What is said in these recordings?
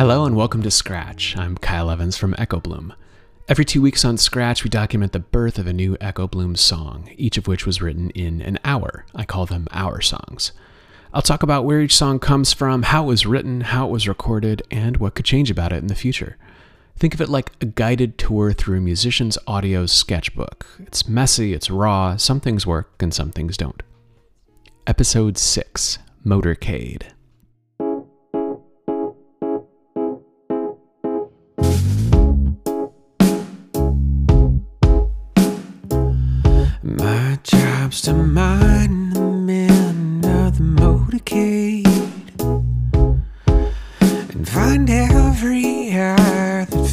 Hello and welcome to Scratch. I'm Kyle Evans from Echo Bloom. Every two weeks on Scratch, we document the birth of a new Echo Bloom song, each of which was written in an hour. I call them hour songs. I'll talk about where each song comes from, how it was written, how it was recorded, and what could change about it in the future. Think of it like a guided tour through a musician's audio sketchbook. It's messy, it's raw, some things work and some things don't. Episode 6 Motorcade.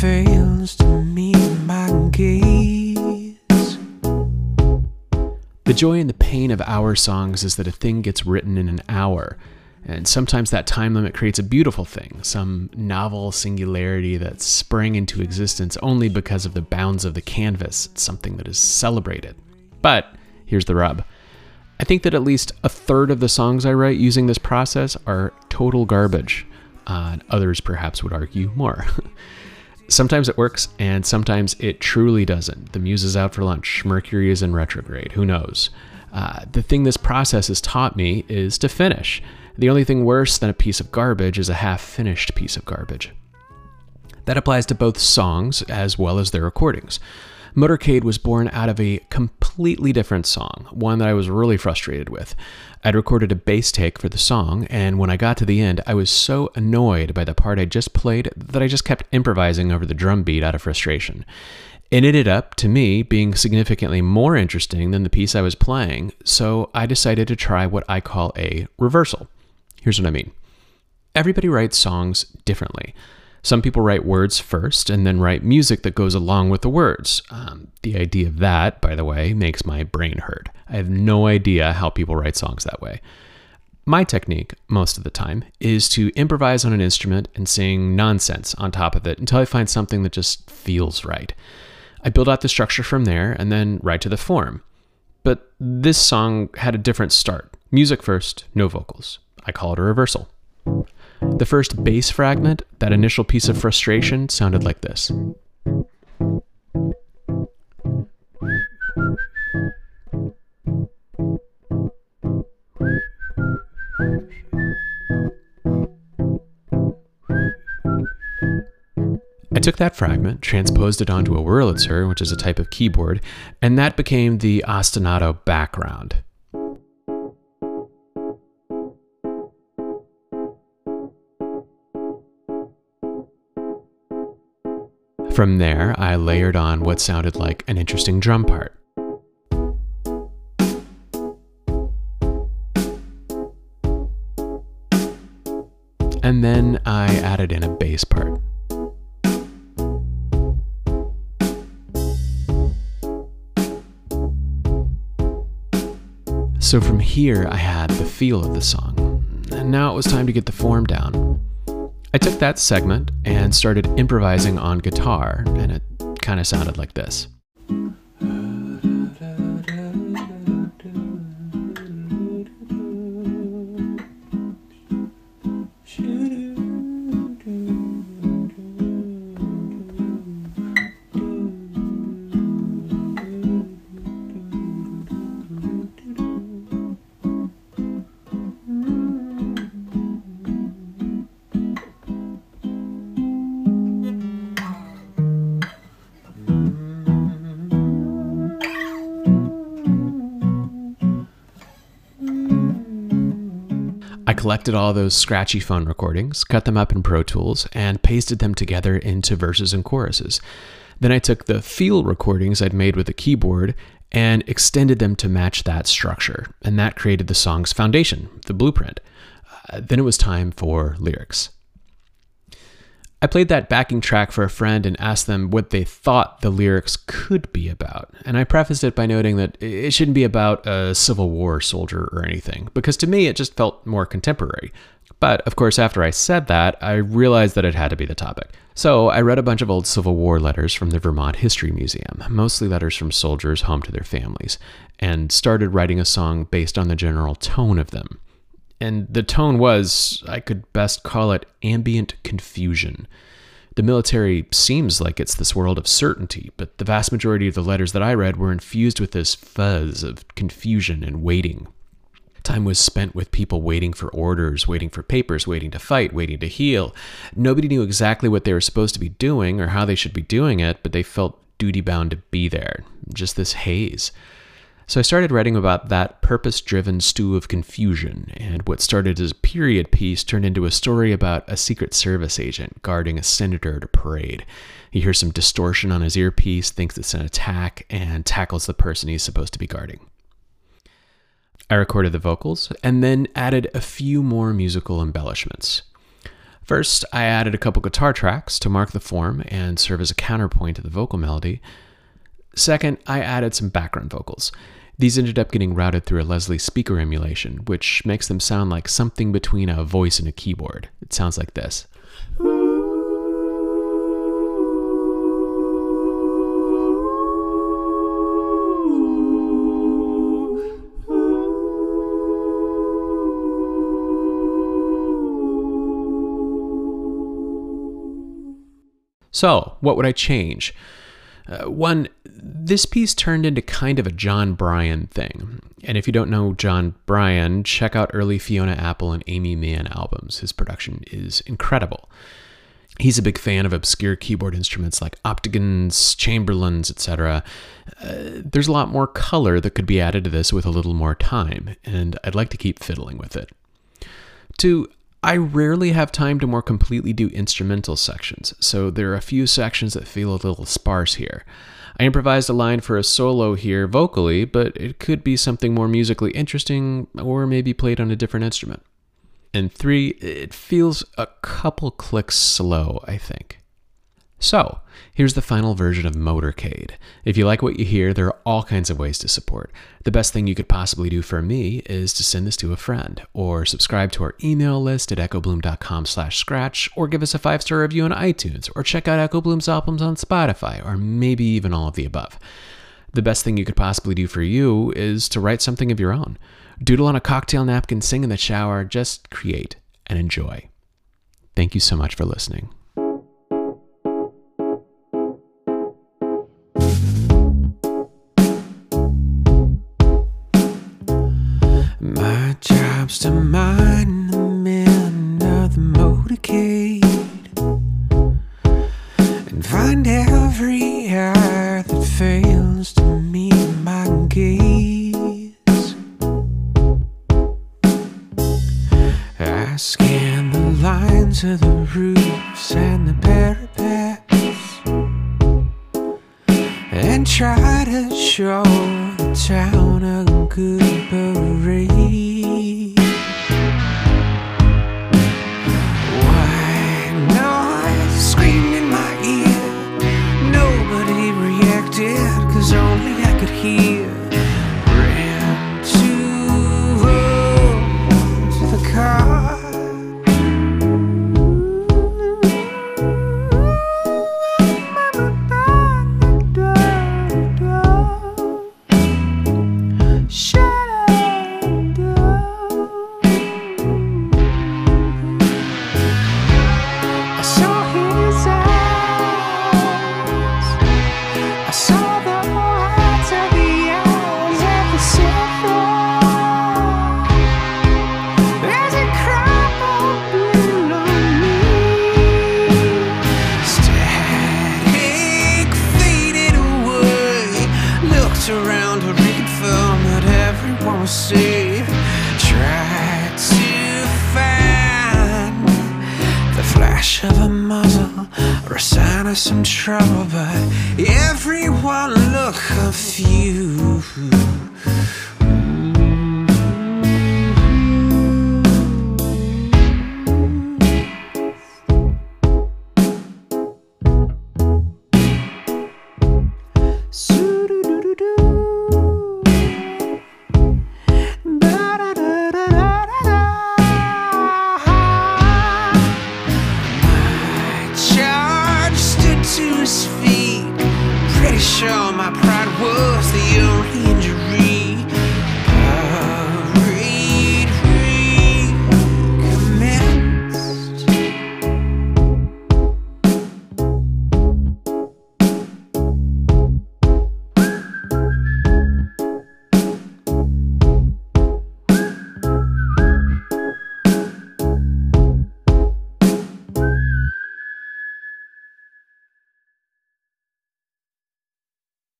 Fails to meet my gaze. The joy and the pain of our songs is that a thing gets written in an hour. And sometimes that time limit creates a beautiful thing, some novel singularity that sprang into existence only because of the bounds of the canvas. It's something that is celebrated. But here's the rub I think that at least a third of the songs I write using this process are total garbage. Uh, others perhaps would argue more. sometimes it works, and sometimes it truly doesn't. The muse is out for lunch, Mercury is in retrograde, who knows? Uh, the thing this process has taught me is to finish. The only thing worse than a piece of garbage is a half finished piece of garbage. That applies to both songs as well as their recordings. Motorcade was born out of a completely different song, one that I was really frustrated with. I'd recorded a bass take for the song, and when I got to the end, I was so annoyed by the part I just played that I just kept improvising over the drum beat out of frustration. It ended up, to me, being significantly more interesting than the piece I was playing, so I decided to try what I call a reversal. Here's what I mean everybody writes songs differently. Some people write words first and then write music that goes along with the words. Um, the idea of that, by the way, makes my brain hurt. I have no idea how people write songs that way. My technique, most of the time, is to improvise on an instrument and sing nonsense on top of it until I find something that just feels right. I build out the structure from there and then write to the form. But this song had a different start music first, no vocals. I call it a reversal. The first bass fragment, that initial piece of frustration, sounded like this. I took that fragment, transposed it onto a Wurlitzer, which is a type of keyboard, and that became the ostinato background. From there, I layered on what sounded like an interesting drum part. And then I added in a bass part. So from here, I had the feel of the song. And now it was time to get the form down. I took that segment and started improvising on guitar, and it kind of sounded like this. Collected all those scratchy phone recordings, cut them up in Pro Tools, and pasted them together into verses and choruses. Then I took the feel recordings I'd made with the keyboard and extended them to match that structure, and that created the song's foundation, the blueprint. Uh, then it was time for lyrics. I played that backing track for a friend and asked them what they thought the lyrics could be about. And I prefaced it by noting that it shouldn't be about a Civil War soldier or anything, because to me it just felt more contemporary. But of course, after I said that, I realized that it had to be the topic. So I read a bunch of old Civil War letters from the Vermont History Museum, mostly letters from soldiers home to their families, and started writing a song based on the general tone of them. And the tone was, I could best call it ambient confusion. The military seems like it's this world of certainty, but the vast majority of the letters that I read were infused with this fuzz of confusion and waiting. Time was spent with people waiting for orders, waiting for papers, waiting to fight, waiting to heal. Nobody knew exactly what they were supposed to be doing or how they should be doing it, but they felt duty bound to be there. Just this haze. So I started writing about that purpose driven stew of confusion, and what started as a period piece turned into a story about a Secret Service agent guarding a senator at a parade. He hears some distortion on his earpiece, thinks it's an attack, and tackles the person he's supposed to be guarding. I recorded the vocals and then added a few more musical embellishments. First, I added a couple guitar tracks to mark the form and serve as a counterpoint to the vocal melody. Second, I added some background vocals. These ended up getting routed through a Leslie speaker emulation, which makes them sound like something between a voice and a keyboard. It sounds like this. So, what would I change? Uh, one, this piece turned into kind of a Jon Brion thing. And if you don't know Jon Brion, check out early Fiona Apple and Aimee Mann albums. His production is incredible. He's a big fan of obscure keyboard instruments like Optigans, Chamberlins, etc. Uh, there's a lot more color that could be added to this with a little more time, and I'd like to keep fiddling with it. Two, I rarely have time to more completely do instrumental sections, so there are a few sections that feel a little sparse here. I improvised a line for a solo here vocally, but it could be something more musically interesting or maybe played on a different instrument. And three, it feels a couple clicks slow, I think. So, here's the final version of Motorcade. If you like what you hear, there are all kinds of ways to support. The best thing you could possibly do for me is to send this to a friend, or subscribe to our email list at echobloom.com slash scratch, or give us a five-star review on iTunes, or check out Echo Bloom's albums on Spotify, or maybe even all of the above. The best thing you could possibly do for you is to write something of your own. Doodle on a cocktail napkin, sing in the shower, just create and enjoy. Thank you so much for listening. And try to show the town a good parade. Trouble, but everyone looked